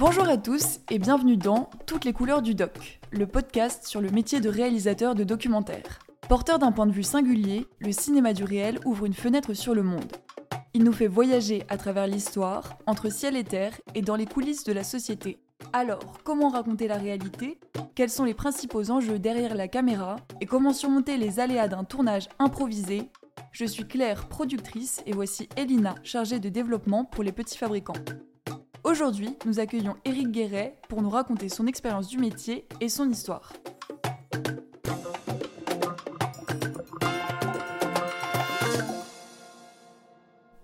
Bonjour à tous et bienvenue dans Toutes les couleurs du doc, le podcast sur le métier de réalisateur de documentaire. Porteur d'un point de vue singulier, le cinéma du réel ouvre une fenêtre sur le monde. Il nous fait voyager à travers l'histoire, entre ciel et terre et dans les coulisses de la société. Alors, comment raconter la réalité? Quels sont les principaux enjeux derrière la caméra? Et comment surmonter les aléas d'un tournage improvisé? Je suis Claire, productrice, et voici Elina, chargée de développement pour les petits fabricants. Aujourd'hui, nous accueillons Eric Guéret pour nous raconter son expérience du métier et son histoire.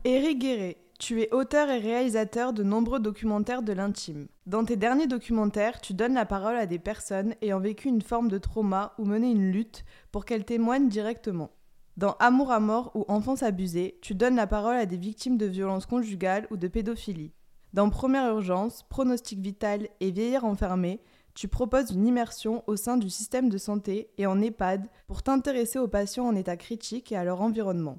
Éric Guéret, tu es auteur et réalisateur de nombreux documentaires de l'intime. Dans tes derniers documentaires, tu donnes la parole à des personnes ayant vécu une forme de trauma ou mené une lutte pour qu'elles témoignent directement. Dans Amour à mort ou Enfance abusée, tu donnes la parole à des victimes de violences conjugales ou de pédophilie. Dans Première urgence, Pronostic vital et Vieillir enfermé, tu proposes une immersion au sein du système de santé et en EHPAD pour t'intéresser aux patients en état critique et à leur environnement.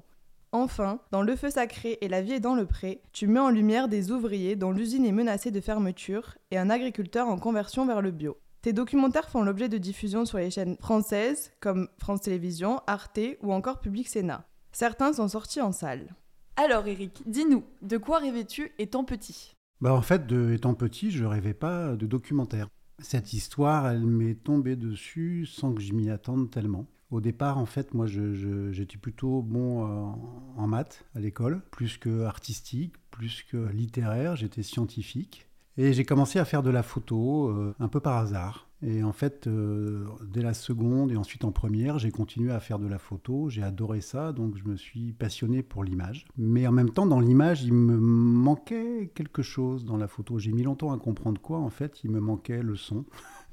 Enfin, dans Le Feu Sacré et La Vie est dans le Pré, tu mets en lumière des ouvriers dont l'usine est menacée de fermeture et un agriculteur en conversion vers le bio. Tes documentaires font l'objet de diffusion sur les chaînes françaises comme France Télévisions, Arte ou encore Public Sénat. Certains sont sortis en salle. Alors Eric, dis-nous, de quoi rêvais-tu étant petit? Bah en fait, de, étant petit, je rêvais pas de documentaire. Cette histoire, elle m'est tombée dessus sans que je m'y attende tellement. Au départ, en fait, moi, j'étais plutôt bon euh, en maths à l'école, plus que artistique, plus que littéraire. J'étais scientifique. Et j'ai commencé à faire de la photo euh, un peu par hasard. Et en fait, euh, dès la seconde et ensuite en première, j'ai continué à faire de la photo. J'ai adoré ça, donc je me suis passionné pour l'image. Mais en même temps, dans l'image, il me manquait quelque chose dans la photo. J'ai mis longtemps à comprendre quoi. En fait, il me manquait le son.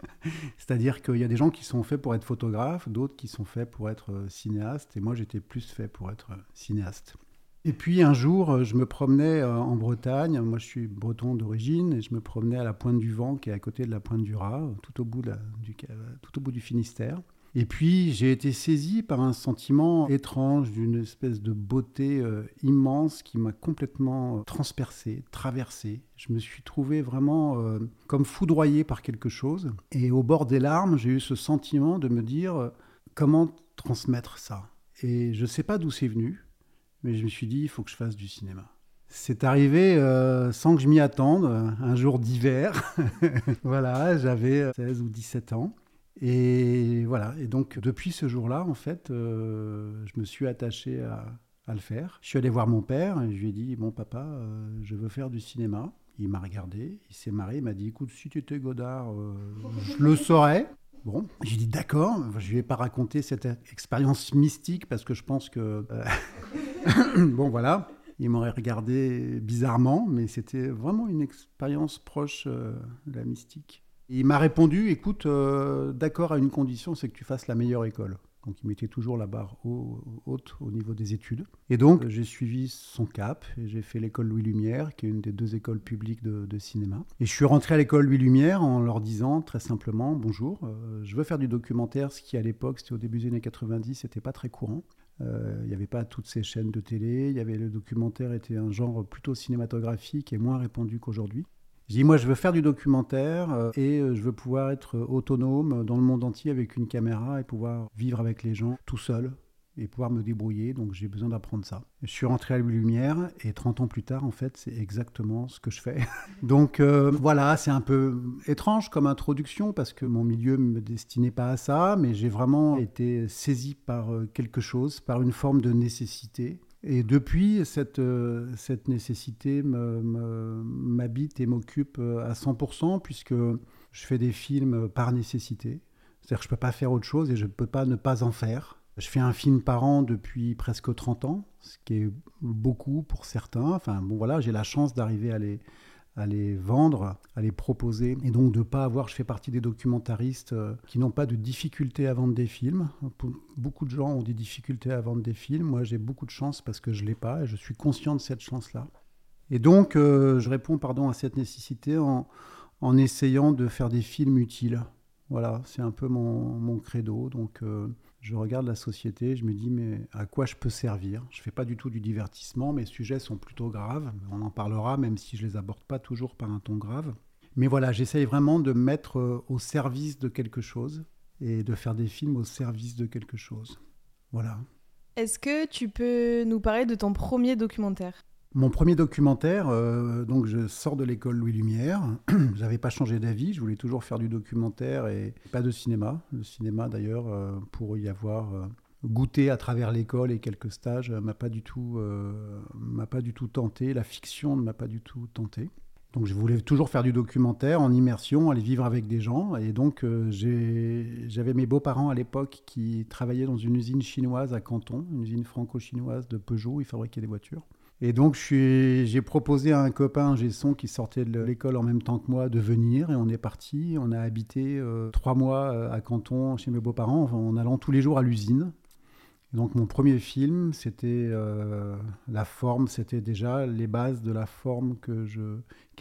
C'est-à-dire qu'il y a des gens qui sont faits pour être photographes, d'autres qui sont faits pour être euh, cinéastes, et moi j'étais plus fait pour être euh, cinéaste. Et puis un jour, euh, je me promenais en Bretagne, moi je suis breton d'origine, et je me promenais à la Pointe du Vent, qui est à côté de la Pointe du Raz, tout au bout, bout du Finistère. Et puis j'ai été saisi par un sentiment étrange d'une espèce de beauté euh, immense qui m'a complètement euh, transpercé, traversé. Je me suis trouvé vraiment euh, comme foudroyé par quelque chose. Et au bord des larmes, j'ai eu ce sentiment de me dire comment transmettre ça? Et je ne sais pas d'où c'est venu, mais je me suis dit il faut que je fasse du cinéma. C'est arrivé sans que je m'y attende, un jour d'hiver. voilà, j'avais 16 ou 17 ans. Et voilà. Et donc, depuis ce jour-là, en fait, euh, je me suis attaché à, le faire. Je suis allé voir mon père et je lui ai dit Bon, papa, euh, je veux faire du cinéma. Il m'a regardé, il s'est marré, il m'a dit Écoute, si tu étais Godard, euh, je le saurais. Bon, j'ai dit D'accord, je ne vais pas raconter cette expérience mystique parce que je pense que. bon, voilà. Il m'aurait regardé bizarrement, mais c'était vraiment une expérience proche de la mystique. Il m'a répondu, écoute, euh, d'accord à une condition, c'est que tu fasses la meilleure école. Donc il mettait toujours la barre haute au niveau des études. Et donc j'ai suivi son cap et j'ai fait l'école Louis Lumière, qui est une des deux écoles publiques de, cinéma. Et je suis rentré à l'école Louis Lumière en leur disant très simplement bonjour, euh, je veux faire du documentaire, ce qui à l'époque, c'était au début des années 90, c'était pas très courant. Euh, il n'y avait pas toutes ces chaînes de télé, il y avait le documentaire était un genre plutôt cinématographique et moins répandu qu'aujourd'hui. Je dis, moi, je veux faire du documentaire euh, et euh, je veux pouvoir être autonome dans le monde entier avec une caméra et pouvoir vivre avec les gens tout seul et pouvoir me débrouiller. Donc, j'ai besoin d'apprendre ça. Je suis rentré à la Lumière et 30 ans plus tard, en fait, c'est exactement ce que je fais. Donc, euh, voilà, c'est un peu étrange comme introduction parce que mon milieu ne me destinait pas à ça, mais j'ai vraiment été saisi par quelque chose, par une forme de nécessité. Et depuis, cette, euh, cette nécessité m'habite et m'occupe euh, à 100%, puisque je fais des films par nécessité. C'est-à-dire que je ne peux pas faire autre chose et je ne peux pas ne pas en faire. Je fais un film par an depuis presque 30 ans, ce qui est beaucoup pour certains. Enfin, bon, voilà, j'ai la chance d'arriver à les, à les vendre, à les proposer, et donc de ne pas avoir, je fais partie des documentaristes euh, qui n'ont pas de difficultés à vendre des films. Beaucoup de gens ont des difficultés à vendre des films, moi j'ai beaucoup de chance parce que je ne l'ai pas, et je suis conscient de cette chance-là. Et donc euh, je réponds pardon, à cette nécessité en, en, essayant de faire des films utiles. Voilà, c'est un peu mon, mon credo, donc... Euh, je regarde la société, je me dis mais à quoi je peux servir? Je fais pas du tout du divertissement, mes sujets sont plutôt graves, on en parlera même si je les aborde pas toujours par un ton grave. Mais voilà, j'essaye vraiment de mettre euh, au service de quelque chose et de faire des films au service de quelque chose. Voilà. Est-ce que tu peux nous parler de ton premier documentaire? Mon premier documentaire, euh, donc je sors de l'école Louis Lumière. J'avais pas changé d'avis, je voulais toujours faire du documentaire et pas de cinéma. Le cinéma d'ailleurs, euh, pour y avoir euh, goûté à travers l'école et quelques stages, m'a pas du tout, m'a pas du tout tenté. La fiction ne m'a pas du tout tenté. Donc je voulais toujours faire du documentaire en immersion, aller vivre avec des gens. Et donc j'avais mes beaux-parents à l'époque qui travaillaient dans une usine chinoise à Canton, une usine franco-chinoise de Peugeot, ils fabriquaient des voitures. Et donc j'ai proposé à un copain, un Gesson, qui sortait de l'école en même temps que moi, de venir. Et on est parti. On a habité euh, trois mois euh, à Canton chez mes beaux-parents en allant tous les jours à l'usine. Donc mon premier film, c'était euh, la forme, c'était déjà les bases de la forme que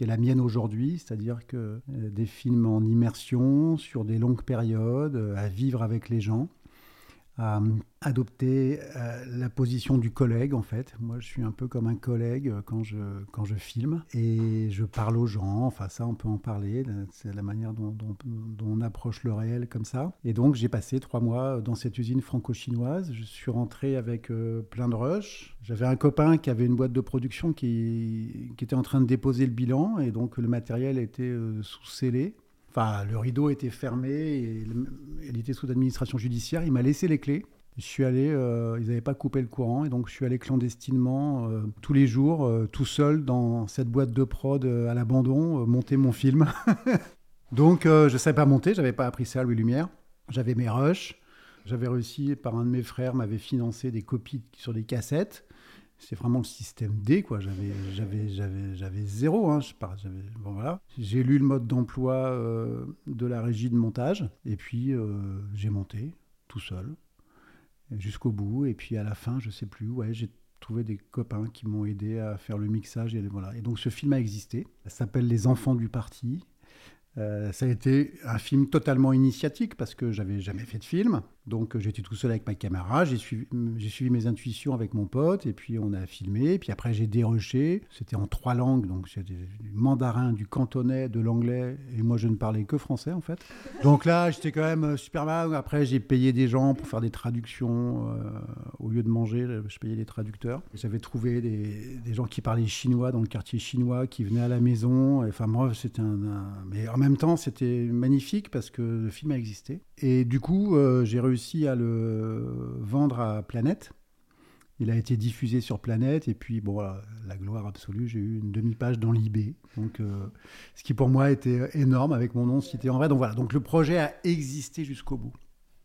la mienne aujourd'hui, c'est-à-dire que des films en immersion sur des longues périodes, à vivre avec les gens à adopter euh, la position du collègue en fait. Moi je suis un peu comme un collègue euh, quand je, quand je filme et je parle aux gens, enfin ça on peut en parler, c'est la manière dont, on approche le réel comme ça. Et donc j'ai passé trois mois dans cette usine franco-chinoise, je suis rentré avec euh, plein de rush. J'avais un copain qui avait une boîte de production qui, qui, était en train de déposer le bilan et donc le matériel était sous scellé. Enfin, le rideau était fermé et il était sous administration judiciaire. Il m'a laissé les clés. Je suis allé, euh, ils n'avaient pas coupé le courant, et donc je suis allé clandestinement euh, tous les jours, euh, tout seul, dans cette boîte de prod à l'abandon, monter mon film. donc je ne savais pas monter, j'avais pas appris ça à Louis Lumière. J'avais mes rushs. J'avais réussi, par un de mes frères, m'avait financé des copies sur des cassettes c'est vraiment le système D, quoi. J'avais, j'avais, j'avais, j'avais zéro. Hein. Je bon, voilà. J'ai lu le mode d'emploi euh, de la régie de montage, et puis euh, j'ai monté tout seul jusqu'au bout. Et puis à la fin, je sais plus. Ouais, j'ai trouvé des copains qui m'ont aidé à faire le mixage et voilà. Et donc ce film a existé. Ça s'appelle Les Enfants du Parti. Euh, ça a été un film totalement initiatique parce que j'avais jamais fait de film. Donc euh, j'étais tout seul avec ma caméra, j'ai suivi, mes intuitions avec mon pote et puis on a filmé. Puis après j'ai déroché. C'était en trois langues, donc c'était du mandarin, du cantonais, de l'anglais et moi je ne parlais que français en fait. Donc là j'étais quand même euh, super mal. Après j'ai payé des gens pour faire des traductions au lieu de manger, je payais des traducteurs. J'avais trouvé des, gens qui parlaient chinois dans le quartier chinois qui venaient à la maison. Enfin bref c'était un, mais en même temps, c'était magnifique parce que le film a existé. Et du coup, euh, j'ai réussi à le vendre à Planète. Il a été diffusé sur Planète et puis bon, la gloire absolue, j'ai eu une demi-page dans l'IB, donc euh, ce qui pour moi était énorme avec mon nom cité en vrai. Donc voilà, donc le projet a existé jusqu'au bout.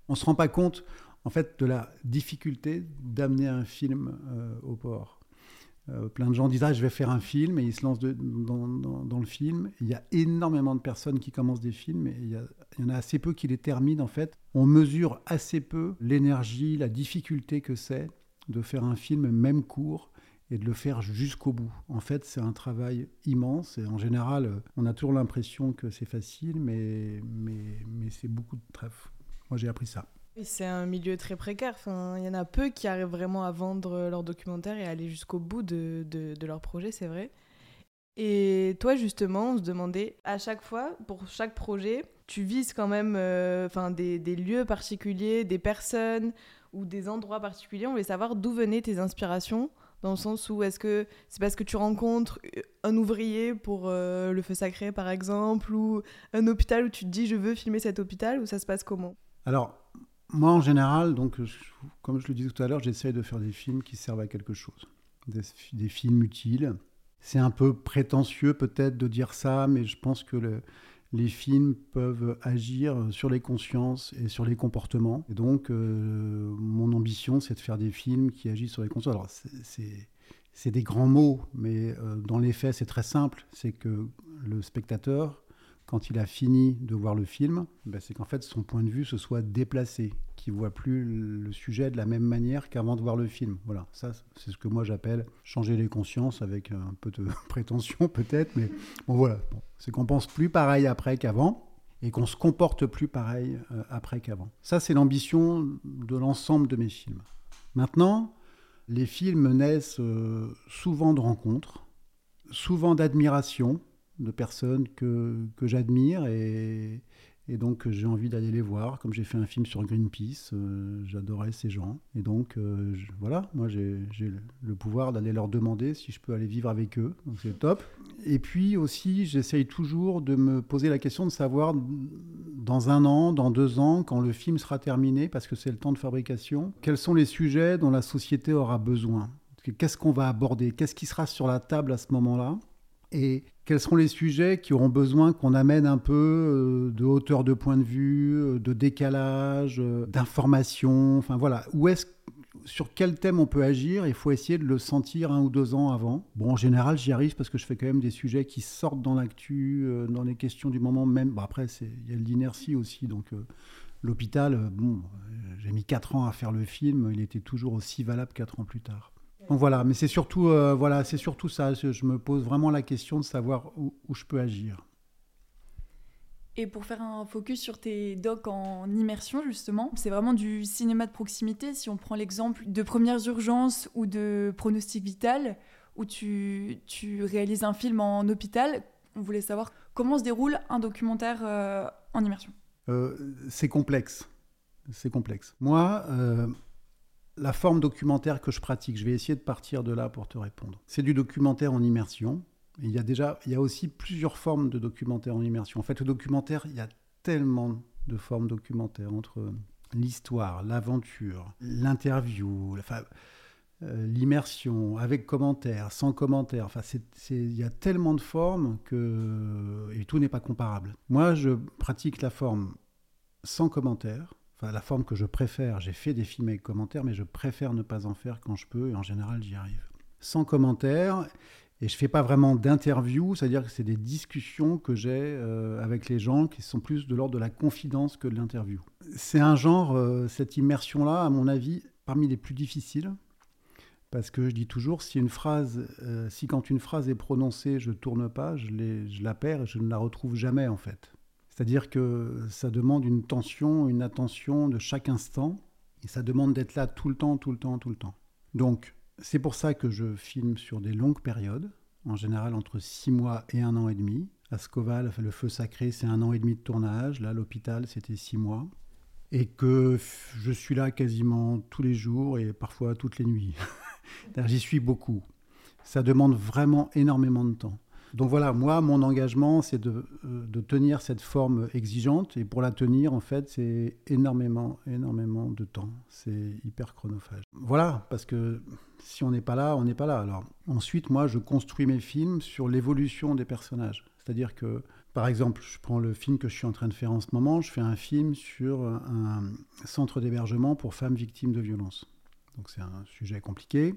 On se rend pas compte en fait de la difficulté d'amener un film euh, au port. Euh, plein de gens disent ah, je vais faire un film et ils se lancent dans, le film. Il y a énormément de personnes qui commencent des films et il y, en a assez peu qui les terminent en fait. On mesure assez peu l'énergie, la difficulté que c'est de faire un film même court et de le faire jusqu'au bout. En fait, c'est un travail immense et en général, on a toujours l'impression que c'est facile, mais, mais, mais c'est beaucoup de trèfle. Moi, j'ai appris ça. C'est un milieu très précaire. Enfin, il y en a peu qui arrivent vraiment à vendre leur documentaire et à aller jusqu'au bout de, de, leur projet, c'est vrai. Et toi, justement, on se demandait à chaque fois, pour chaque projet, tu vises quand même euh, enfin, des, des, lieux particuliers, des personnes ou des endroits particuliers. On voulait savoir d'où venaient tes inspirations, dans le sens où est-ce que c'est parce que tu rencontres un ouvrier pour euh, le feu sacré, par exemple, ou un hôpital où tu te dis je veux filmer cet hôpital, ou ça se passe comment? Alors, moi, en général, donc, comme je le disais tout à l'heure, j'essaye de faire des films qui servent à quelque chose, des, films utiles. C'est un peu prétentieux peut-être de dire ça, mais je pense que les films peuvent agir sur les consciences et sur les comportements. Et donc, euh, mon ambition, c'est de faire des films qui agissent sur les consciences. Alors, c'est des grands mots, mais euh, dans les faits, c'est très simple. C'est que le spectateur quand il a fini de voir le film, ben, c'est qu'en fait son point de vue se soit déplacé, qu'il voit plus le sujet de la même manière qu'avant de voir le film. Voilà, ça c'est ce que moi j'appelle changer les consciences avec un peu de prétention peut-être, mais bon voilà, c'est qu'on pense plus pareil après qu'avant et qu'on se comporte plus pareil euh, après qu'avant. Ça c'est l'ambition de l'ensemble de mes films. Maintenant, les films naissent euh, souvent de rencontres, souvent d'admiration de personnes que, que j'admire et, et donc j'ai envie d'aller les voir, comme j'ai fait un film sur Greenpeace, euh, j'adorais ces gens. Et donc euh, voilà, moi j'ai le pouvoir d'aller leur demander si je peux aller vivre avec eux, donc c'est top. Et puis aussi, j'essaye toujours de me poser la question de savoir dans un an, dans deux ans, quand le film sera terminé, parce que c'est le temps de fabrication, quels sont les sujets dont la société aura besoin. Qu'est-ce qu'on va aborder? Qu'est-ce qui sera sur la table à ce moment-là? Et quels seront les sujets qui auront besoin qu'on amène un peu euh, de hauteur de point de vue, euh, de décalage, euh, d'information Enfin voilà, où est-ce sur quel thème on peut agir, il faut essayer de le sentir un ou deux ans avant. Bon, en général, j'y arrive parce que je fais quand même des sujets qui sortent dans l'actu, dans les questions du moment même. Bon, après, il y a l'inertie aussi, donc l'hôpital, bon, j'ai mis quatre ans à faire le film, il était toujours aussi valable quatre ans plus tard. Donc voilà, mais c'est surtout, euh, voilà, c'est surtout ça. Je, me pose vraiment la question de savoir où, je peux agir. Et pour faire un focus sur tes docs en immersion, justement, c'est vraiment du cinéma de proximité. Si on prend l'exemple de Premières Urgences ou de Pronostic Vital, où tu, tu réalises un film en hôpital, on voulait savoir comment se déroule un documentaire euh, en immersion. Euh, c'est complexe. C'est complexe. Moi, la forme documentaire que je pratique, je vais essayer de partir de là pour te répondre. C'est du documentaire en immersion. il y a déjà, il y a aussi plusieurs formes de documentaire en immersion. En fait, le documentaire, il y a tellement de formes documentaires entre l'histoire, l'aventure, l'interview, euh, l'immersion, avec commentaires, sans commentaires. Enfin, il y a tellement de formes que et tout n'est pas comparable. Moi, je pratique la forme sans la forme que je préfère. J'ai fait des films avec commentaires, mais je préfère ne pas en faire quand je peux, et en général, j'y arrive. Sans commentaires, et je fais pas vraiment d'interview, c'est-à-dire que c'est des discussions que j'ai euh, avec les gens qui sont plus de l'ordre de la confidence que de l'interview. C'est un genre, euh, cette immersion-là, à mon avis, parmi les plus difficiles. Parce que je dis toujours, si euh, quand une phrase est prononcée, je tourne pas, je, je la perds et je ne la retrouve jamais en fait. C'est-à-dire que ça demande une tension, une attention de chaque instant, et ça demande d'être là tout le temps, tout le temps, tout le temps. Donc, c'est pour ça que je filme sur des longues périodes, en général entre six mois et un an et demi. À Scoval, le feu sacré, c'est un an et demi de tournage. Là, l'hôpital, c'était six mois. Et que je suis là quasiment tous les jours et parfois toutes les nuits. J'y suis beaucoup. Ça demande vraiment énormément de temps. Donc voilà, moi, mon engagement, c'est de, euh, de, tenir cette forme exigeante. Et pour la tenir, en fait, c'est énormément, énormément de temps. C'est hyper chronophage. Voilà, parce que si on n'est pas là, on n'est pas là. Ensuite, moi, je construis mes films sur l'évolution des personnages. C'est-à-dire que, par exemple, je prends le film que je suis en train de faire en ce moment, je fais un film sur un centre d'hébergement pour femmes victimes de violences. Donc c'est un sujet compliqué.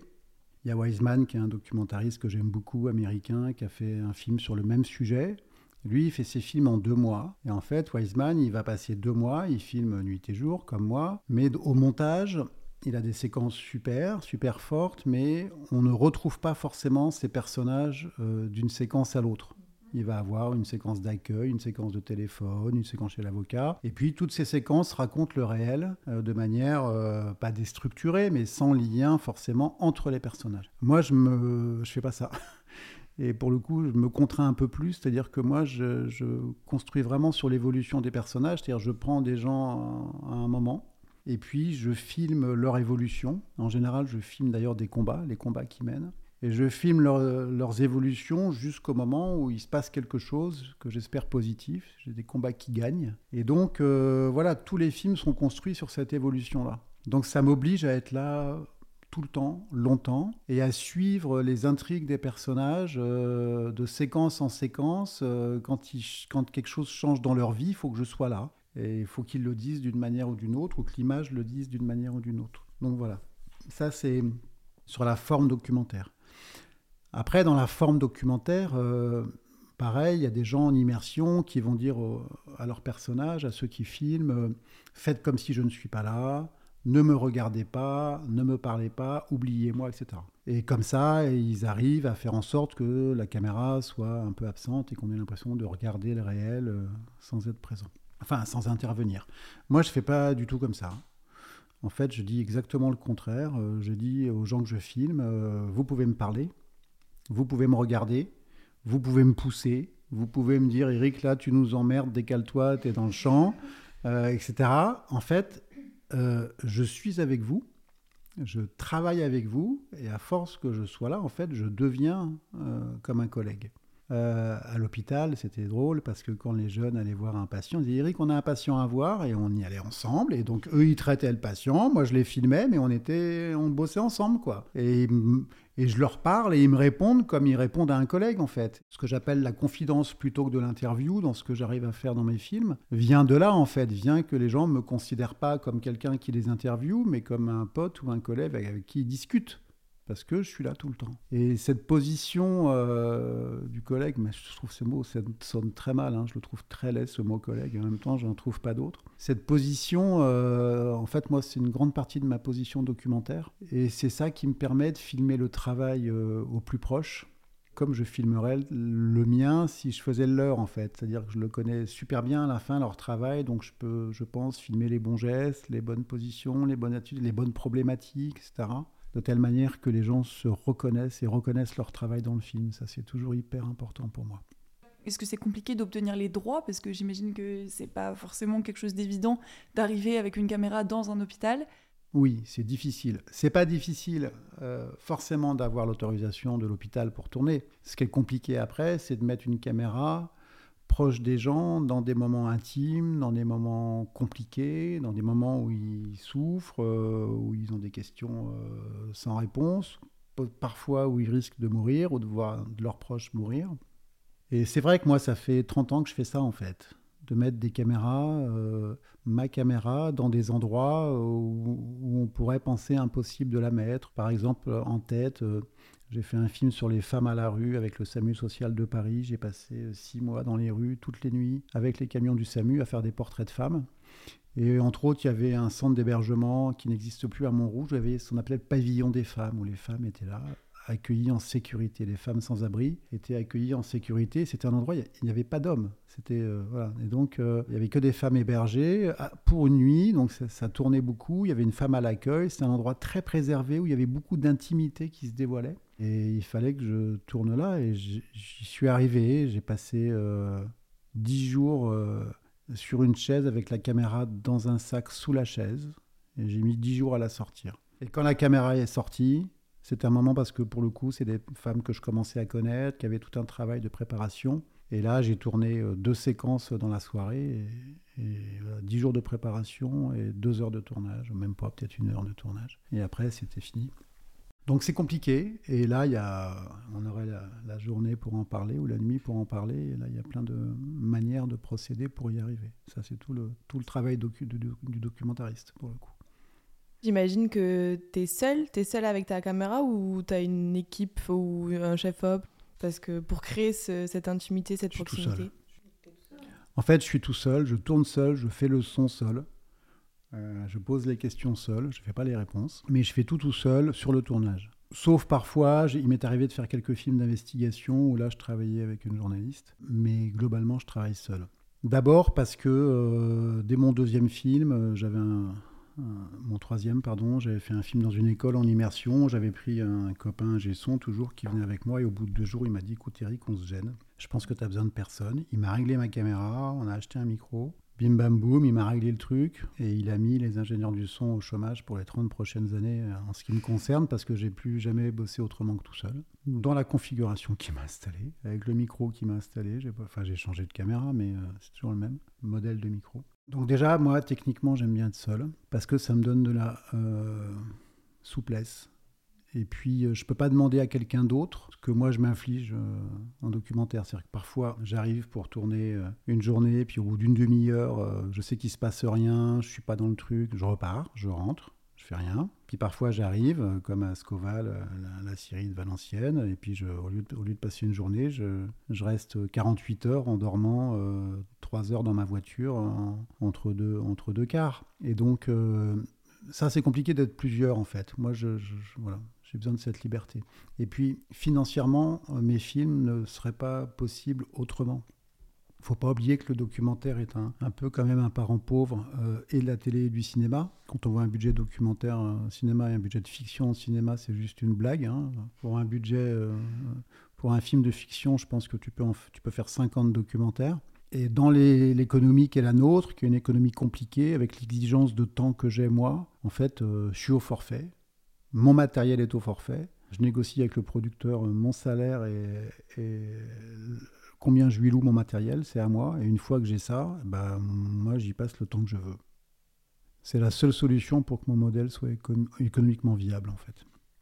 Il y a Wiseman, qui est un documentariste que j'aime beaucoup, américain, qui a fait un film sur le même sujet. Lui, il fait ses films en deux mois. Et en fait, Wiseman, il va passer deux mois, il filme nuit et jour, comme moi. Mais au montage, il a des séquences super, super fortes, mais on ne retrouve pas forcément ces personnages euh, d'une séquence à l'autre. Il va avoir une séquence d'accueil, une séquence de téléphone, une séquence chez l'avocat. Et puis toutes ces séquences racontent le réel euh, de manière euh, pas déstructurée, mais sans lien forcément entre les personnages. Moi, je me, je fais pas ça. Et pour le coup, je me contrains un peu plus, c'est-à-dire que moi, je, construis vraiment sur l'évolution des personnages, c'est-à-dire je prends des gens à un moment, et puis je filme leur évolution. En général, je filme d'ailleurs des combats, les combats qui mènent. Et je filme leurs évolutions jusqu'au moment où il se passe quelque chose que j'espère positif. J'ai des combats qui gagnent. Et donc, euh, voilà, tous les films sont construits sur cette évolution-là. Donc, ça m'oblige à être là tout le temps, longtemps, et à suivre les intrigues des personnages euh, de séquence en séquence. Euh, quand, quelque chose change dans leur vie, il faut que je sois là. Et il faut qu'ils le disent d'une manière ou d'une autre, ou que l'image le dise d'une manière ou d'une autre. Donc voilà, ça c'est sur la forme documentaire. Après, dans la forme documentaire, euh, pareil, il y a des gens en immersion qui vont dire à leurs personnages, à ceux qui filment, euh, faites comme si je ne suis pas là, ne me regardez pas, ne me parlez pas, oubliez-moi, etc. Et comme ça, ils arrivent à faire en sorte que la caméra soit un peu absente et qu'on ait l'impression de regarder le réel euh, sans être présent. Enfin, sans intervenir. Moi, je ne fais pas du tout comme ça. En fait, je dis exactement le contraire. Je dis aux gens que je filme, vous pouvez me parler, vous pouvez me regarder, vous pouvez me pousser, Vous pouvez me dire, Eric, là, tu nous emmerdes, décale-toi, tu es dans le champ, euh, etc. En fait, euh, je suis avec vous, je travaille avec vous, et à force que je sois là, en fait, je deviens euh, comme un collègue. Euh, à l'hôpital, c'était drôle parce que quand les jeunes allaient voir un patient, ils disaient Eric, on a un patient à voir et on y allait ensemble. Et donc eux, ils traitaient le patient, moi je les filmais, mais on était, on bossait ensemble quoi. Et, je leur parle et ils me répondent comme ils répondent à un collègue en fait. Ce que j'appelle la confidence plutôt que de l'interview dans ce que j'arrive à faire dans mes films vient de là en fait, vient que les gens me considèrent pas comme quelqu'un qui les interviewe, mais comme un pote ou un collègue avec qui ils discutent parce que je suis là tout le temps. Et cette position euh, du collègue, je trouve ce mot, ça sonne très mal, hein, je le trouve très laid ce mot collègue, en même temps je n'en trouve pas d'autre. Cette position, euh, en fait moi c'est une grande partie de ma position documentaire, et c'est ça qui me permet de filmer le travail euh, au plus proche, comme je filmerais le mien si je faisais le leur en fait. C'est-à-dire que je le connais super bien à la fin, leur travail, donc je peux, je pense, filmer les bons gestes, les bonnes positions, les bonnes attitudes, les bonnes problématiques, etc de telle manière que les gens se reconnaissent et reconnaissent leur travail dans le film. Ça, c'est toujours hyper important pour moi. Est-ce que c'est compliqué d'obtenir les droits? Parce que j'imagine que c'est pas forcément quelque chose d'évident d'arriver avec une caméra dans un hôpital. Oui, c'est difficile. C'est pas difficile euh, forcément d'avoir l'autorisation de l'hôpital pour tourner. Ce qui est compliqué après, c'est de mettre une caméra proche des gens dans des moments intimes, dans des moments compliqués, dans des moments où ils souffrent, euh, où ils ont des questions euh, sans réponse, parfois où ils risquent de mourir ou de voir leurs proches mourir. Et c'est vrai que moi, ça fait 30 ans que je fais ça en fait, de mettre des caméras, euh, ma caméra, dans des endroits où, où, on pourrait penser impossible de la mettre. Par exemple, en tête, j'ai fait un film sur les femmes à la rue avec le SAMU social de Paris. J'ai passé euh, six mois dans les rues, toutes les nuits, avec les camions du SAMU, à faire des portraits de femmes. Et entre autres, il y avait un centre d'hébergement qui n'existe plus à Montrouge. Il y avait ce qu'on appelait le pavillon des femmes, où les femmes étaient là, accueillies en sécurité. Les femmes sans abri étaient accueillies en sécurité. C'était un endroit, il n'y avait pas d'hommes. C'était euh, voilà. Et donc, euh, il n'y avait que des femmes hébergées pour une nuit. Donc, ça, tournait beaucoup. Il y avait une femme à l'accueil. C'était un endroit très préservé où il y avait beaucoup d'intimité qui se dévoilait. Et il fallait que je tourne là et j'y suis arrivé. J'ai passé euh, dix jours sur une chaise avec la caméra dans un sac sous la chaise. Et j'ai mis dix jours à la sortir. Et quand la caméra est sortie, c'était un moment parce que pour le coup, c'est des femmes que je commençais à connaître, qui avaient tout un travail de préparation. Et là, j'ai tourné euh, deux séquences dans la soirée, et, et dix jours de préparation et deux heures de tournage, même pas peut-être une heure de tournage. Et après, c'était fini. Donc c'est compliqué. Et là, y a, on aurait la, journée pour en parler ou la nuit pour en parler. Et là, il y a plein de manières de procéder pour y arriver. Ça, c'est tout le, travail du, du, documentariste, pour le coup. J'imagine que tu es seul, tu es seul avec ta caméra ou tu as une équipe ou un chef-op Parce que pour créer cette intimité, cette proximité. En fait, je suis tout seul, je tourne seul, je fais le son seul. Euh, je pose les questions seul, je ne fais pas les réponses, mais je fais tout tout seul sur le tournage. Sauf parfois, il m'est arrivé de faire quelques films d'investigation où là je travaillais avec une journaliste, mais globalement je travaille seul. D'abord parce que euh, dès mon deuxième film, euh, j'avais un, mon troisième, pardon, j'avais fait un film dans une école en immersion. J'avais pris un copain, un Gesson, toujours, qui venait avec moi. Et au bout de deux jours, il m'a dit Écoute, Eric, on se gêne. Je pense que tu as besoin de personne. Il m'a réglé ma caméra, on a acheté un micro. Bim bam boum, il m'a réglé le truc et il a mis les ingénieurs du son au chômage pour les 30 prochaines années euh, en ce qui me concerne parce que j'ai plus jamais bossé autrement que tout seul. Dans la configuration qui m'a installé, avec le micro qui m'a installé, j'ai enfin j'ai changé de caméra mais euh, c'est toujours le même modèle de micro. Donc déjà moi techniquement j'aime bien être seul parce que ça me donne de la euh, souplesse et puis, euh, je ne peux pas demander à quelqu'un d'autre ce que moi je m'inflige euh, en documentaire. C'est-à-dire que parfois, j'arrive pour tourner une journée, puis au bout d'une demi-heure, je sais qu'il ne se passe rien, je ne suis pas dans le truc, je repars, je rentre, je fais rien. Puis parfois, j'arrive, comme à Scoval, la, Syrie de Valenciennes, et puis je, au, lieu de, passer une journée, je, je, reste 48 heures en dormant 3 heures dans ma voiture entre, deux, entre deux quarts. Et donc, ça, c'est compliqué d'être plusieurs, en fait. Moi, je, voilà, j'ai besoin de cette liberté. Et puis, financièrement, euh, mes films ne seraient pas possibles autrement. Ne faut pas oublier que le documentaire est un, peu quand même un parent pauvre euh, et de la télé et du cinéma. Quand on voit un budget documentaire un cinéma et un budget de fiction au cinéma, c'est juste une blague. Hein. Pour un budget, euh, Pour un film de fiction, je pense que tu peux, tu peux faire 50 documentaires. Et dans l'économie qui est la nôtre, qui est une économie compliquée, avec l'exigence de temps que j'ai moi, en fait, euh, je suis au forfait. Mon matériel est au forfait. Je négocie avec le producteur mon salaire et, combien je lui loue mon matériel, c'est à moi. Et une fois que j'ai ça, bah, moi, j'y passe le temps que je veux. C'est la seule solution pour que mon modèle soit économiquement viable, en fait.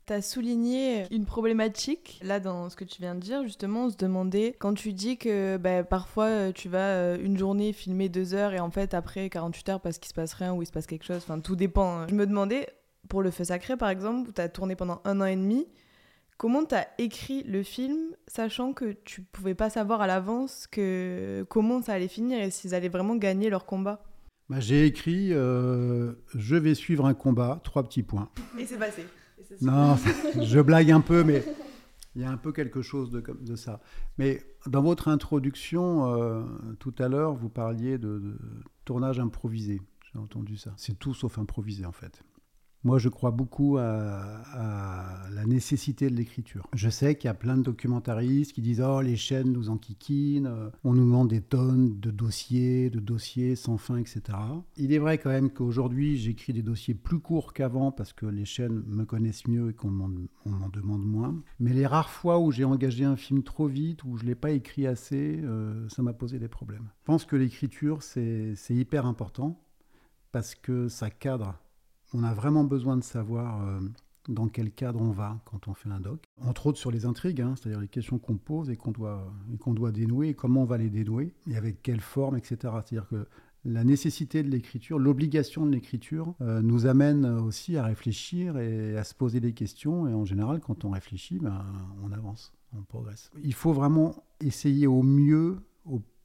Tu as souligné une problématique, là, dans ce que tu viens de dire, justement, on se demandait, quand tu dis que bah, parfois euh, tu vas euh, une journée filmer deux heures et en fait, après 48 heures, parce qu'il se passe rien ou il se passe quelque chose, enfin, tout dépend. Hein. Je me demandais, pour Le Feu Sacré, par exemple, où tu as tourné pendant un an et demi, comment tu as écrit le film, sachant que tu pouvais pas savoir à l'avance que comment ça allait finir et s'ils allaient vraiment gagner leur combat? Bah, J'ai écrit euh, Je vais suivre un combat, trois petits points. Et c'est passé. Non, je blague un peu, mais il y a un peu quelque chose de, de ça. Mais dans votre introduction, euh, tout à l'heure, vous parliez de tournage improvisé. J'ai entendu ça. C'est tout sauf improvisé, en fait. Moi, je crois beaucoup à, la nécessité de l'écriture. Je sais qu'il y a plein de documentaristes qui disent Oh, les chaînes nous enquiquinent, euh, on nous demande des tonnes de dossiers, de dossiers sans fin, etc. Il est vrai quand même qu'aujourd'hui, j'écris des dossiers plus courts qu'avant parce que les chaînes me connaissent mieux et qu'on m'en demande moins. Mais les rares fois où j'ai engagé un film trop vite, où je ne l'ai pas écrit assez, euh, ça m'a posé des problèmes. Je pense que l'écriture, c'est hyper important parce que ça cadre on a vraiment besoin de savoir euh, dans quel cadre on va quand on fait un doc. Entre autres sur les intrigues, hein, c'est-à-dire les questions qu'on pose et qu'on doit, doit dénouer, et comment on va les dénouer, et avec quelle forme, etc. C'est-à-dire que la nécessité de l'écriture, l'obligation de l'écriture euh, nous amène aussi à réfléchir et à se poser des questions. Et en général, quand on réfléchit, ben, on avance, on progresse. Il faut vraiment essayer au mieux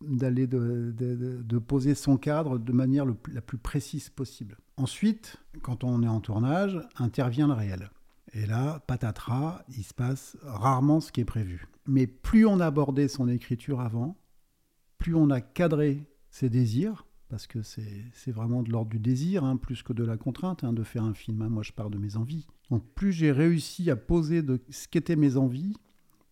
d'aller de, poser son cadre de manière la plus précise possible. Ensuite, quand on est en tournage, intervient le réel. Et là, patatras, il se passe rarement ce qui est prévu. Mais plus on a abordé son écriture avant, plus on a cadré ses désirs, parce que c'est vraiment de l'ordre du désir, hein, plus que de la contrainte hein, de faire un film. Moi, je pars de mes envies. Donc, plus j'ai réussi à poser de ce qu'étaient mes envies,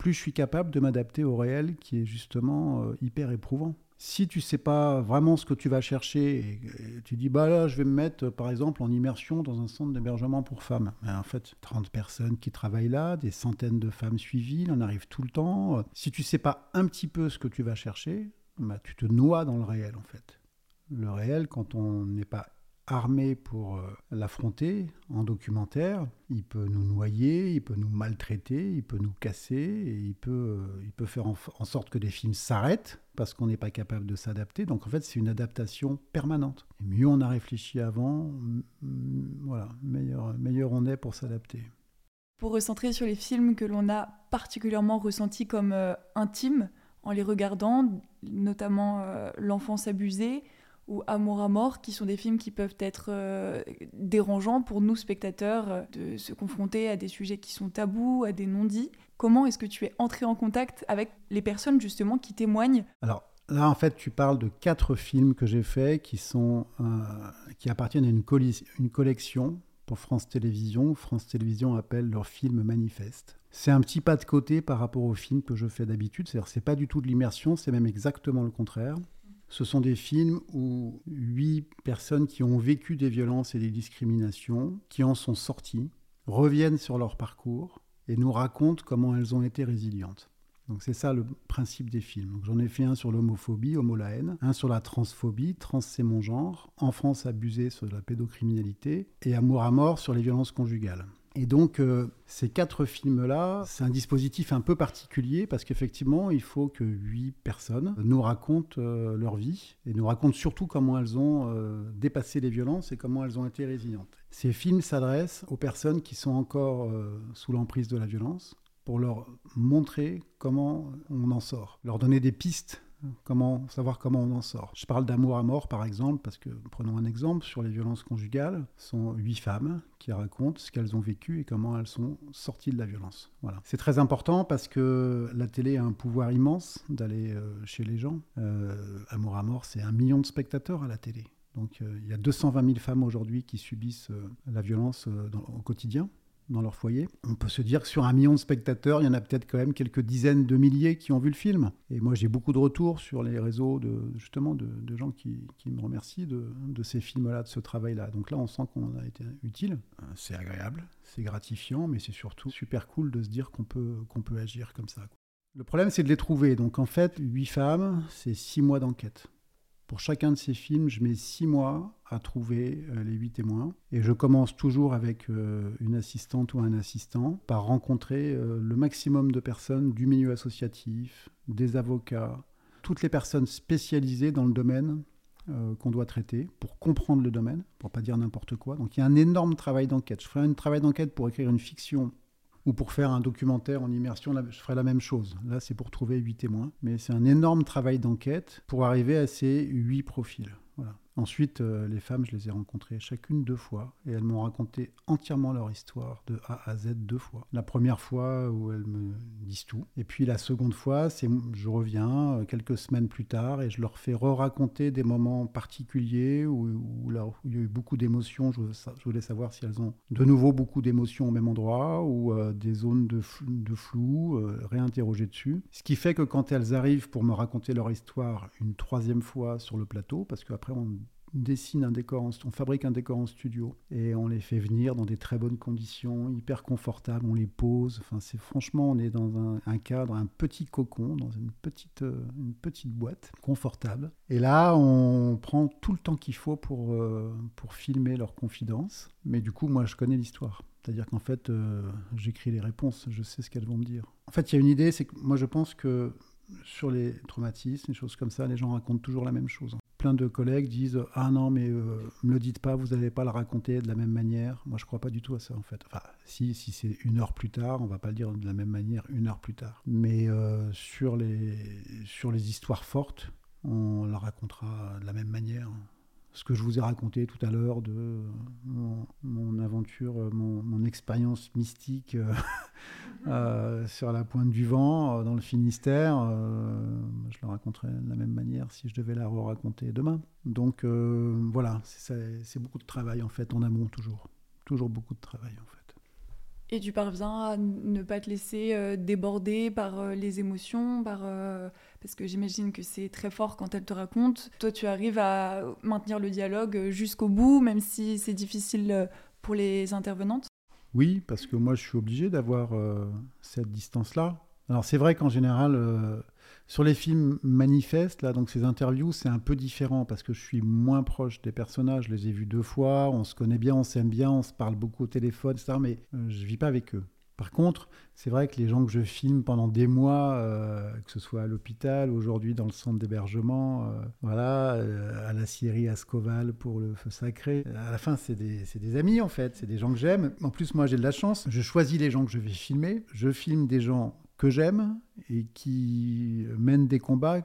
plus je suis capable de m'adapter au réel qui est justement euh, hyper éprouvant. Si tu sais pas vraiment ce que tu vas chercher et, tu dis bah là je vais me mettre par exemple en immersion dans un centre d'hébergement pour femmes, mais en fait 30 personnes qui travaillent là, des centaines de femmes suivies, il en arrive tout le temps. Si tu sais pas un petit peu ce que tu vas chercher, bah, tu te noies dans le réel en fait. Le réel quand on n'est pas armé pour euh, l'affronter en documentaire. Il peut nous noyer, il peut nous maltraiter, il peut nous casser, et il peut, euh, il peut faire en, sorte que des films s'arrêtent parce qu'on n'est pas capable de s'adapter. Donc en fait, c'est une adaptation permanente. Et mieux on a réfléchi avant, voilà, meilleur, meilleur on est pour s'adapter. Pour recentrer sur les films que l'on a particulièrement ressentis comme euh, intimes en les regardant, notamment L'enfance abusée, ou Amour à mort, qui sont des films qui peuvent être euh, dérangeants pour nous spectateurs euh, de se confronter à des sujets qui sont tabous, à des non-dits. Comment est-ce que tu es entré en contact avec les personnes justement qui témoignent? Alors là, en fait, tu parles de quatre films que j'ai faits qui euh, qui appartiennent à une, une collection pour France Télévisions. France Télévisions appelle leur film manifeste. C'est un petit pas de côté par rapport aux films que je fais d'habitude. C'est-à-dire, c'est pas du tout de l'immersion, c'est même exactement le contraire. Ce sont des films où huit personnes qui ont vécu des violences et des discriminations, qui en sont sorties, reviennent sur leur parcours et nous racontent comment elles ont été résilientes. Donc c'est ça le principe des films. J'en ai fait un sur l'homophobie, homo la haine, un sur la transphobie, trans c'est mon genre, enfance abusée sur la pédocriminalité et amour à mort sur les violences conjugales. Et donc, euh, ces quatre films-là, c'est un dispositif un peu particulier parce qu'effectivement, il faut que huit personnes nous racontent euh, leur vie et nous racontent surtout comment elles ont euh, dépassé les violences et comment elles ont été résilientes. Ces films s'adressent aux personnes qui sont encore sous l'emprise de la violence pour leur montrer comment on en sort, leur donner des pistes comment savoir comment on en sort. Je parle d'amour à mort par exemple, parce que prenons un exemple sur les violences conjugales, ce sont huit femmes qui racontent ce qu'elles ont vécu et comment elles sont sorties de la violence. Voilà. C'est très important parce que la télé a un pouvoir immense d'aller euh, chez les gens. Euh, amour à mort, c'est un million de spectateurs à la télé. Donc euh, il y a 220 000 femmes aujourd'hui qui subissent la violence au quotidien. Dans leur foyer. On peut se dire que sur un million de spectateurs, il y en a peut-être quand même quelques dizaines de milliers qui ont vu le film. Et moi, j'ai beaucoup de retours sur les réseaux de justement de, gens qui, me remercient de, ces films-là, de ce travail-là. Donc là, on sent qu'on a été utile. C'est agréable, c'est gratifiant, mais c'est surtout super cool de se dire qu'on peut, qu'on peut agir comme ça. Le problème, c'est de les trouver. Donc en fait, huit femmes, c'est six mois d'enquête. Pour chacun de ces films, je mets six mois à trouver euh, les huit témoins. Et je commence toujours avec euh, une assistante ou un assistant par rencontrer euh, le maximum de personnes du milieu associatif, des avocats, toutes les personnes spécialisées dans le domaine qu'on doit traiter pour comprendre le domaine, pour pas dire n'importe quoi. Donc il y a un énorme travail d'enquête. Je ferai un travail d'enquête pour écrire une fiction ou pour faire un documentaire en immersion, je ferai la même chose. Là, c'est pour trouver huit témoins. Mais c'est un énorme travail d'enquête pour arriver à ces huit profils. Voilà. Ensuite, euh, les femmes, je les ai rencontrées chacune deux fois et elles m'ont raconté entièrement leur histoire de A à Z deux fois. La première fois où elles me disent tout, et puis la seconde fois, c'est je reviens euh, quelques semaines plus tard et je leur fais re-raconter des moments particuliers où, il y a eu beaucoup d'émotions. Je, voulais savoir si elles ont de nouveau beaucoup d'émotions au même endroit ou euh, des zones de, de flou, réinterroger dessus. Ce qui fait que quand elles arrivent pour me raconter leur histoire une troisième fois sur le plateau, parce qu'après on dessine un décor, on fabrique un décor en studio et on les fait venir dans des très bonnes conditions, hyper confortables, on les pose. Enfin, c'est franchement, on est dans un, cadre, un petit cocon, dans une petite, euh, une petite boîte confortable. Et là, on prend tout le temps qu'il faut pour, euh, pour filmer leurs confidences. Mais du coup, moi, je connais l'histoire. C'est-à-dire qu'en fait, euh, j'écris les réponses, je sais ce qu'elles vont me dire. En fait, il y a une idée, c'est que moi, je pense que sur les traumatismes, les choses comme ça, les gens racontent toujours la même chose de collègues disent Ah non, mais euh, me le dites pas, vous n'allez pas le raconter de la même manière. Moi, je crois pas du tout à ça, en fait. Si, si c'est une heure plus tard, on va pas le dire de la même manière une heure plus tard. Mais euh, sur, les, sur les histoires fortes, on la racontera de la même manière ce que je vous ai raconté tout à l'heure de mon, aventure, mon, expérience mystique euh, euh, sur la pointe du vent, euh, dans le Finistère, je le raconterai de la même manière si je devais la raconter demain. Donc voilà, c'est beaucoup de travail en fait, en amont toujours. Toujours beaucoup de travail en fait. Et tu parviens à ne pas te laisser euh, déborder par euh, les émotions, par, euh, parce que j'imagine que c'est très fort quand elle te raconte. Toi, tu arrives à maintenir le dialogue jusqu'au bout, même si c'est difficile pour les intervenantes? Oui, parce que moi, je suis obligé d'avoir cette distance-là. Alors c'est vrai qu'en général, sur les films manifestes, là, donc ces interviews, c'est un peu différent parce que je suis moins proche des personnages. Je les ai vus deux fois, on se connaît bien, on s'aime bien, on se parle beaucoup au téléphone, etc. Mais euh, je vis pas avec eux. Par contre, c'est vrai que les gens que je filme pendant des mois, euh, que ce soit à l'hôpital, aujourd'hui dans le centre d'hébergement, euh, voilà, à la Syrie Ascoval pour le feu sacré, à la fin, c'est des, amis en fait, c'est des gens que j'aime. En plus, moi j'ai de la chance, je choisis les gens que je vais filmer. Je filme des gens que j'aime et qui mènent des combats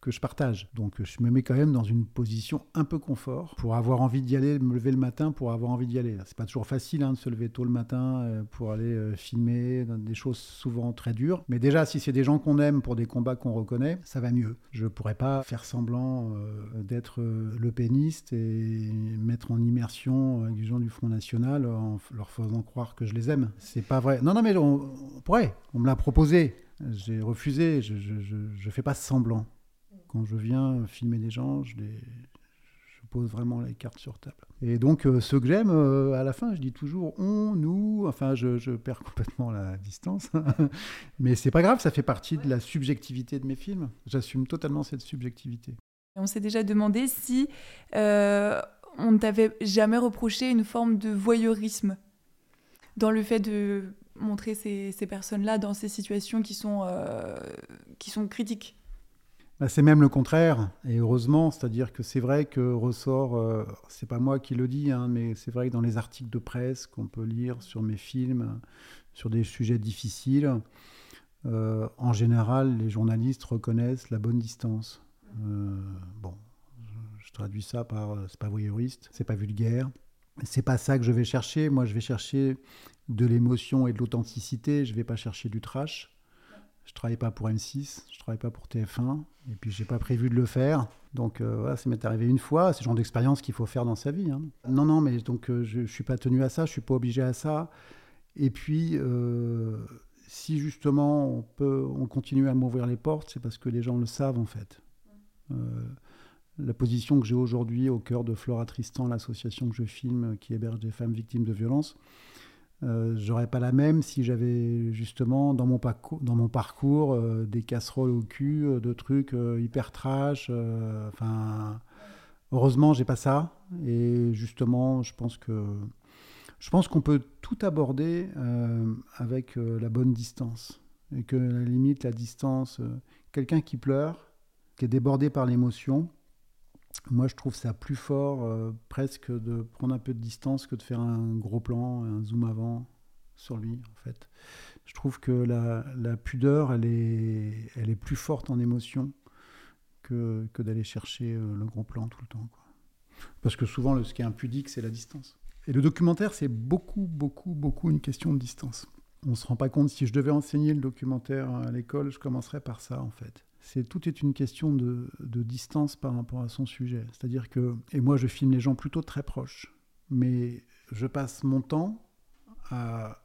que je partage. Donc je me mets quand même dans une position un peu confort pour avoir envie d'y aller, me lever le matin pour avoir envie d'y aller. C'est pas toujours facile hein, de se lever tôt le matin euh, pour aller euh, filmer des choses souvent très dures. Mais déjà, si c'est des gens qu'on aime pour des combats qu'on reconnaît, ça va mieux. Je pourrais pas faire semblant euh, d'être le péniste et mettre en immersion avec des gens du Front National en leur faisant croire que je les aime. C'est pas vrai. Non, non, mais on, pourrait. On me l'a proposé. J'ai refusé. Je, je, je fais pas semblant quand je viens filmer des gens, je, pose vraiment les cartes sur table. Et donc, euh, ce que j'aime, euh, à la fin, je dis toujours on, nous, enfin, je, perds complètement la distance. Mais c'est pas grave, ça fait partie de la subjectivité de mes films. J'assume totalement cette subjectivité. On s'est déjà demandé si euh, on ne t'avait jamais reproché une forme de voyeurisme dans le fait de montrer ces, ces personnes-là dans ces situations qui sont, qui sont critiques. Bah, c'est même le contraire, et heureusement, c'est-à-dire que c'est vrai que ressort, euh, c'est pas moi qui le dis, hein, mais c'est vrai que dans les articles de presse qu'on peut lire sur mes films, sur des sujets difficiles, euh, en général, les journalistes reconnaissent la bonne distance. Euh, bon, je, traduis ça par c'est pas voyeuriste, c'est pas vulgaire, c'est pas ça que je vais chercher. Moi, je vais chercher de l'émotion et de l'authenticité. Je vais pas chercher du trash. Je travaille pas pour M6, je travaille pas pour TF1, et puis j'ai pas prévu de le faire. Donc euh, voilà, ça m'est arrivé une fois. C'est le genre d'expérience qu'il faut faire dans sa vie. Hein. Non, non, mais donc euh, je, ne suis pas tenu à ça, je suis pas obligé à ça. Et puis, si justement on peut on continue à m'ouvrir les portes, c'est parce que les gens le savent en fait. la position que j'ai aujourd'hui au cœur de Flora Tristan, l'association que je filme qui héberge des femmes victimes de violences, euh, j'aurais pas la même si j'avais justement dans mon parcours, euh, des casseroles au cul, euh, de trucs hyper trash. Enfin, heureusement, j'ai pas ça. Et justement, je pense que je pense qu'on peut tout aborder avec la bonne distance. Et que à la limite, la distance, quelqu'un qui pleure, qui est débordé par l'émotion, moi, je trouve ça plus fort euh, presque de prendre un peu de distance que de faire un gros plan, un zoom avant sur lui, en fait. Je trouve que la, pudeur, elle est, elle est plus forte en émotion que, que d'aller chercher euh, le gros plan tout le temps. Parce que souvent, ce qui est impudique, c'est la distance. Et le documentaire, c'est beaucoup, beaucoup, beaucoup une question de distance. On ne se rend pas compte, si je devais enseigner le documentaire à l'école, je commencerais par ça, en fait c'est tout est une question de, distance par rapport à son sujet. C'est-à-dire que, et moi je filme les gens plutôt très proches, mais je passe mon temps à,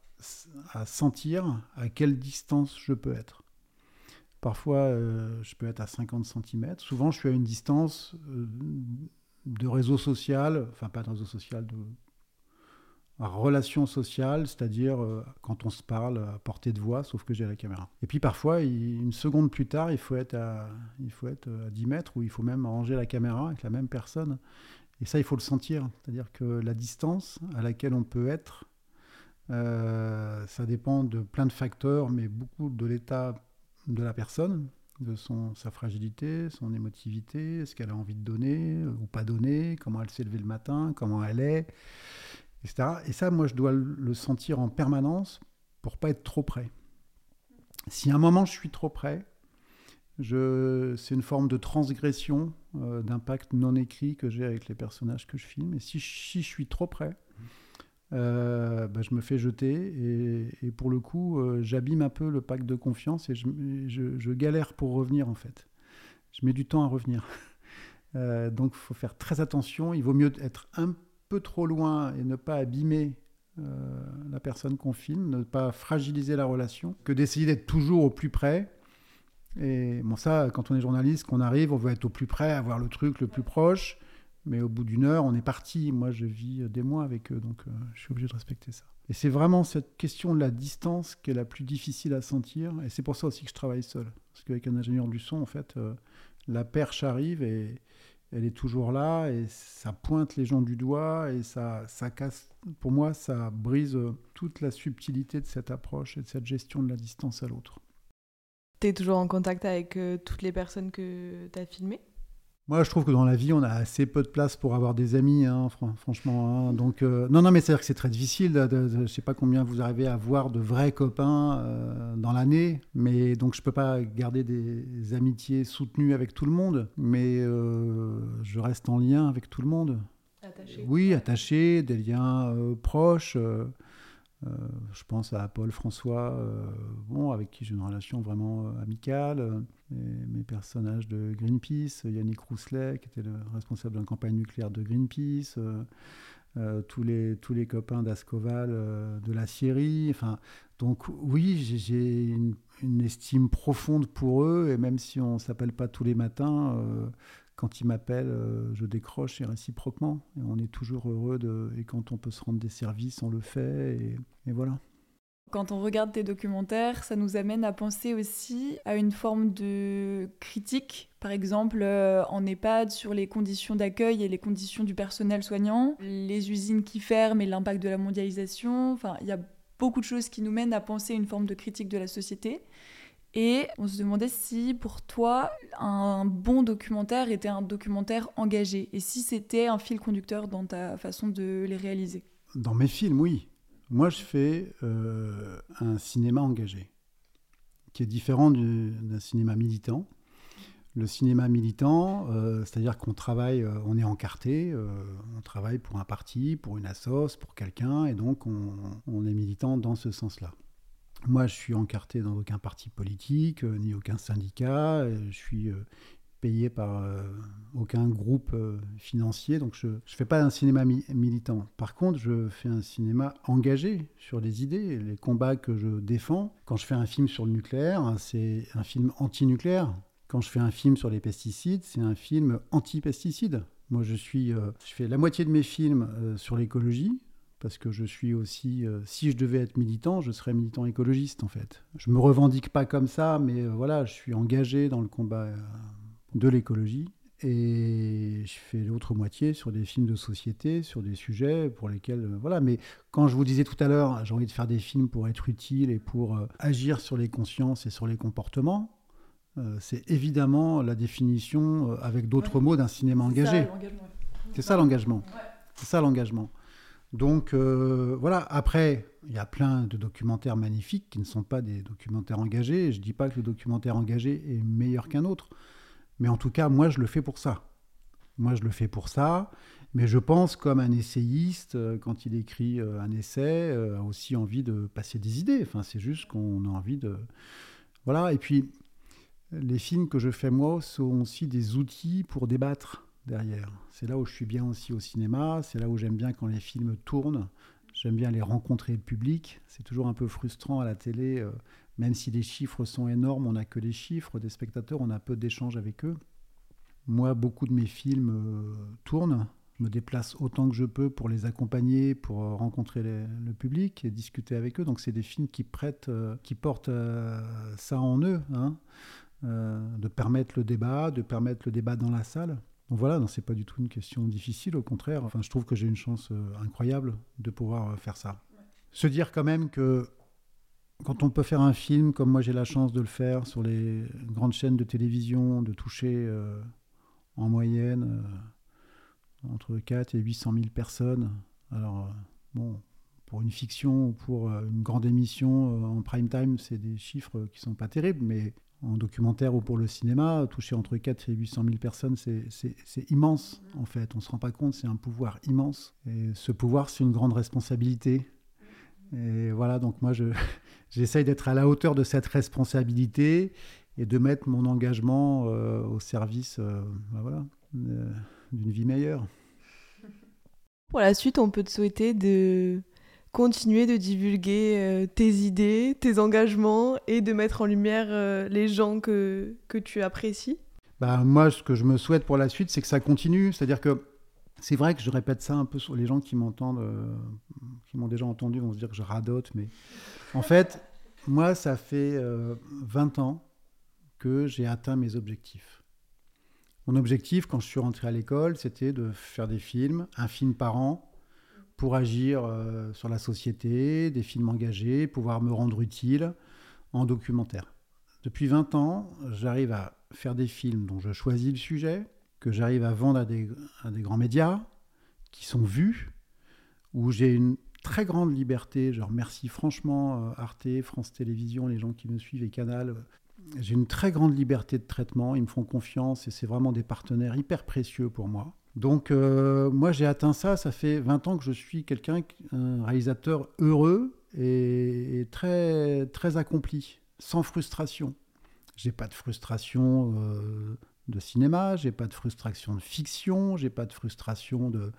sentir à quelle distance je peux être. Parfois, euh, je peux être à 50 cm. Souvent, je suis à une distance euh, de réseau social, enfin pas de réseau social, de relation sociale, c'est-à-dire euh, quand on se parle à portée de voix, sauf que j'ai la caméra. Et puis parfois, une seconde plus tard, il faut, être à, il faut être à 10 mètres ou il faut même ranger la caméra avec la même personne. Et ça, il faut le sentir. C'est-à-dire que la distance à laquelle on peut être, euh, ça dépend de plein de facteurs, mais beaucoup de l'état de la personne, de son, sa fragilité, son émotivité, ce qu'elle a envie de donner ou pas donner, comment elle s'est levée le matin, comment elle est. Et ça, moi, je dois le sentir en permanence pour pas être trop près. Si à un moment je suis trop près, c'est une forme de transgression euh, d'impact non écrit que j'ai avec les personnages que je filme. Et si, je suis trop près, euh, bah, je me fais jeter et, pour le coup, euh, j'abîme un peu le pacte de confiance et je, galère pour revenir en fait. Je mets du temps à revenir. donc il faut faire très attention. Il vaut mieux être un trop loin et ne pas abîmer euh, la personne qu'on filme, ne pas fragiliser la relation, que d'essayer d'être toujours au plus près. Et bon, ça, quand on est journaliste, qu'on arrive, on veut être au plus près, avoir le truc le plus proche. Mais au bout d'une heure, on est parti. Moi, je vis des mois avec eux, donc euh, je suis obligé de respecter ça. Et c'est vraiment cette question de la distance qui est la plus difficile à sentir. Et c'est pour ça aussi que je travaille seul. Parce qu'avec un ingénieur du son, en fait, euh, la perche arrive et, elle est toujours là et ça pointe les gens du doigt et ça, ça casse. Pour moi, ça brise toute la subtilité de cette approche et de cette gestion de la distance à l'autre. Tu es toujours en contact avec euh, toutes les personnes que tu as filmées? Moi, je trouve que dans la vie, on a assez peu de place pour avoir des amis, hein, franchement. Hein. Donc, euh, non, non, mais c'est-à-dire que c'est très difficile. De, je ne sais pas combien vous arrivez à avoir de vrais copains euh, dans l'année, mais donc je ne peux pas garder des amitiés soutenues avec tout le monde, mais euh, je reste en lien avec tout le monde. Attaché. Oui, attaché, des liens proches. Euh, je pense à Paul François, euh, bon, avec qui j'ai une relation vraiment euh, amicale. mes personnages de Greenpeace, Yannick Rousselet, qui était le responsable la campagne nucléaire de Greenpeace. tous, les, tous les copains d'Ascoval de la Syrie. Enfin, donc oui, j'ai une, estime profonde pour eux, et même si on ne s'appelle pas tous les matins, quand ils m'appellent, euh, je décroche et réciproquement. On est toujours heureux. Et quand on peut se rendre des services, on le fait. Et, voilà. Quand on regarde tes documentaires, ça nous amène à penser aussi à une forme de critique, par exemple euh, en EHPAD sur les conditions d'accueil et les conditions du personnel soignant, les usines qui ferment et l'impact de la mondialisation. Enfin, il y a beaucoup de choses qui nous mènent à penser une forme de critique de la société. Et on se demandait si pour toi, un bon documentaire était un documentaire engagé et si c'était un fil conducteur dans ta façon de les réaliser. Dans mes films, oui. Moi, je fais euh, un cinéma engagé, qui est différent d'un cinéma militant. Le cinéma militant, euh, c'est-à-dire qu'on travaille, euh, on est encarté, on travaille pour un parti, pour une assoce, pour quelqu'un, et donc on est militant dans ce sens-là. Moi, je suis encarté dans aucun parti politique, euh, ni aucun syndicat. Euh, je suis euh, payé par aucun groupe financier, donc je ne fais pas un cinéma militant. Par contre, je fais un cinéma engagé sur les idées, les combats que je défends. Quand je fais un film sur le nucléaire, c'est un film anti-nucléaire. Quand je fais un film sur les pesticides, c'est un film anti-pesticides. Moi, je suis, je fais la moitié de mes films sur l'écologie, parce que je suis aussi, euh, si je devais être militant, je serais militant écologiste en fait. Je me revendique pas comme ça, mais voilà, je suis engagé dans le combat de l'écologie. Et je fais l'autre moitié sur des films de société, sur des sujets pour lesquels. voilà. Mais quand je vous disais tout à l'heure, j'ai envie de faire des films pour être utile et pour agir sur les consciences et sur les comportements, euh, c'est évidemment la définition euh, avec d'autres mots d'un cinéma engagé. C'est ça l'engagement. C'est ça l'engagement. Donc euh, voilà, après, il y a plein de documentaires magnifiques qui ne sont pas des documentaires engagés. Je ne dis pas que le documentaire engagé est meilleur qu'un autre. Mais en tout cas, moi, je le fais pour ça. Moi, je le fais pour ça. Mais je pense, comme un essayiste, quand il écrit un essai, a aussi envie de passer des idées. Enfin, c'est juste qu'on a envie de... Voilà, et puis les films que je fais moi sont aussi des outils pour débattre derrière. C'est là où je suis bien aussi au cinéma, c'est là où j'aime bien quand les films tournent. J'aime bien les rencontrer le public. C'est toujours un peu frustrant à la télé, euh, même si les chiffres sont énormes, on n'a que les chiffres des spectateurs, on a peu d'échanges avec eux. Moi, beaucoup de mes films euh, tournent. Je me déplace autant que je peux pour les accompagner, pour euh, rencontrer le public et discuter avec eux. Donc, c'est des films qui prêtent, qui portent ça en eux. Hein. De permettre le débat, de permettre le débat dans la salle. Donc voilà, ce n'est pas du tout une question difficile, au contraire. Enfin, je trouve que j'ai une chance euh, incroyable de pouvoir euh, faire ça. Se dire quand même que quand on peut faire un film, comme moi j'ai la chance de le faire sur les grandes chaînes de télévision, de toucher en moyenne entre 4 et 800 000 personnes, alors bon, pour une fiction ou pour une grande émission en prime time, c'est des chiffres qui sont pas terribles, mais en documentaire ou pour le cinéma, toucher entre 4 et 800 000 personnes, c'est immense en fait. On ne se rend pas compte, c'est un pouvoir immense. Et ce pouvoir, c'est une grande responsabilité. Et voilà, donc moi, j'essaye d'être à la hauteur de cette responsabilité et de mettre mon engagement euh, au service euh, ben voilà, d'une vie meilleure. Pour la suite, on peut te souhaiter de continuer de divulguer euh, tes idées, tes engagements et de mettre en lumière euh, les gens que, que tu apprécies? Bah, Moi, ce que je me souhaite pour la suite, c'est que ça continue. C'est-à-dire que c'est vrai que je répète ça un peu sur les gens qui m'entendent, euh, qui m'ont déjà entendu, vont se dire que je radote. Mais en fait, moi, ça fait 20 ans que j'ai atteint mes objectifs. Mon objectif, quand je suis rentré à l'école, c'était de faire des films, un film par an, pour agir euh, sur la société, des films engagés, pouvoir me rendre utile en documentaire. Depuis 20 ans, j'arrive à faire des films dont je choisis le sujet, que j'arrive à vendre à des, à des, grands médias, qui sont vus, où j'ai une très grande liberté. Je remercie franchement euh, Arte, France Télévisions, les gens qui me suivent et Canal. J'ai une très grande liberté de traitement, ils me font confiance et c'est vraiment des partenaires hyper précieux pour moi. Donc euh, moi j'ai atteint ça, ça fait 20 ans que je suis quelqu'un, un réalisateur heureux et, très, très accompli, sans frustration. J'ai pas de frustration euh, de cinéma, j'ai pas de frustration de fiction, j'ai pas de frustration de.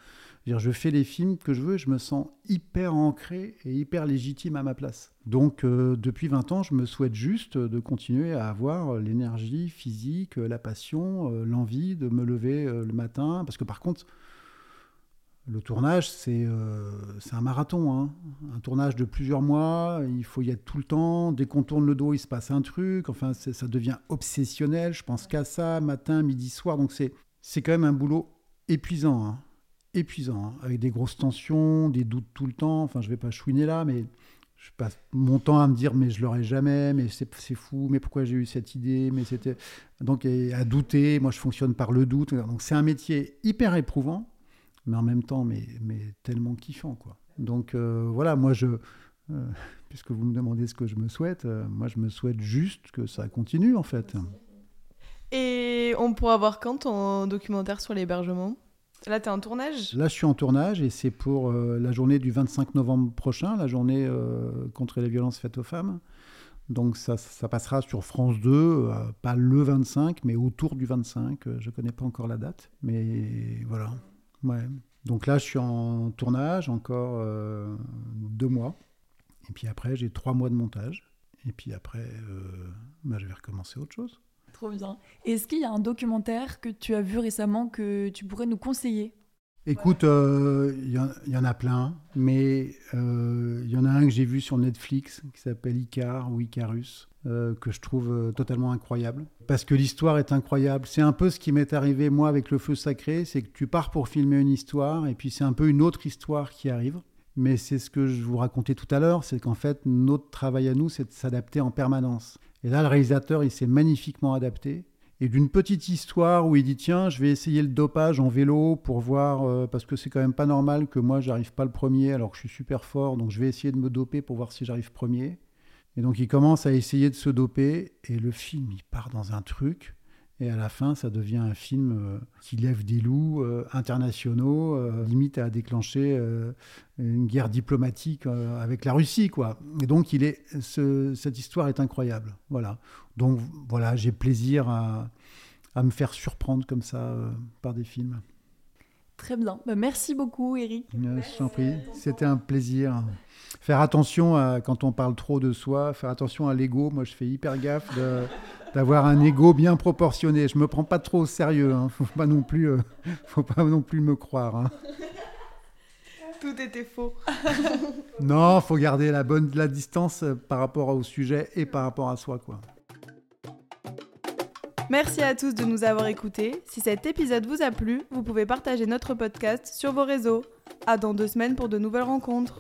Je, je fais les films que je veux, je me sens hyper ancré et hyper légitime à ma place. Donc euh, depuis 20 ans, je me souhaite juste de continuer à avoir l'énergie physique, la passion, euh, l'envie de me lever euh, le matin. Parce que par contre, le tournage, c'est un marathon. Hein. Un tournage de plusieurs mois, il faut y être tout le temps. Dès qu'on tourne le dos, il se passe un truc. Enfin, ça devient obsessionnel. Je pense qu'à ça, matin, midi, soir. Donc c'est quand même un boulot épuisant. Hein. Épuisant, hein. avec des grosses tensions, des doutes tout le temps. Enfin, je vais pas chouiner là, mais je passe mon temps à me dire mais je l'aurai jamais, mais c'est fou, mais pourquoi j'ai eu cette idée, mais c'était donc à douter. Moi, je fonctionne par le doute. Donc c'est un métier hyper éprouvant mais en même temps, mais, mais tellement kiffant, quoi. Donc euh, voilà, moi je, euh, puisque vous me demandez ce que je me souhaite, euh, moi je me souhaite juste que ça continue en fait. Et on pourra voir quand ton documentaire sur l'hébergement? Là, tu es en tournage? Là, je suis en tournage et c'est pour la journée du 25 novembre prochain, la journée contre les violences faites aux femmes. Donc ça, ça passera sur France 2, euh, pas le 25, mais autour du 25. Euh, je ne connais pas encore la date, mais voilà. Ouais. Donc là, je suis en tournage encore euh, deux mois. Et puis après, j'ai trois mois de montage. Et puis après, bah, je vais recommencer autre chose. Trop bien. Est-ce qu'il y a un documentaire que tu as vu récemment que tu pourrais nous conseiller? Écoute, il euh, y, en a plein, mais il euh, y en a un que j'ai vu sur Netflix qui s'appelle Icar ou Icarus, euh, que je trouve totalement incroyable. Parce que l'histoire est incroyable. C'est un peu ce qui m'est arrivé moi avec le feu sacré, c'est que tu pars pour filmer une histoire et puis c'est un peu une autre histoire qui arrive. Mais c'est ce que je vous racontais tout à l'heure, c'est qu'en fait notre travail à nous, c'est de s'adapter en permanence. Et là, le réalisateur, il s'est magnifiquement adapté et d'une petite histoire où il dit tiens je vais essayer le dopage en vélo pour voir euh, parce que c'est quand même pas normal que moi j'arrive pas le premier alors que je suis super fort donc je vais essayer de me doper pour voir si j'arrive premier et donc il commence à essayer de se doper et le film il part dans un truc. Et à la fin ça devient un film euh, qui lève des loups euh, internationaux limite à déclencher une guerre diplomatique avec la Russie quoi. Et donc il est cette histoire est incroyable. Voilà. Donc voilà, j'ai plaisir à, me faire surprendre comme ça euh, par des films. Très bien. Bah, merci beaucoup, Eric. je t'en prie. C'était un plaisir. Faire attention à, quand on parle trop de soi, faire attention à l'ego. Moi, je fais hyper gaffe d'avoir un ego bien proportionné. Je me prends pas trop au sérieux. Hein. Faut pas non plus, euh, faut pas non plus me croire. Hein. Tout était faux. non, faut garder la bonne la distance euh, par rapport au sujet et par rapport à soi, quoi. Merci à tous de nous avoir écoutés. Si cet épisode vous a plu, vous pouvez partager notre podcast sur vos réseaux. À dans deux semaines pour de nouvelles rencontres.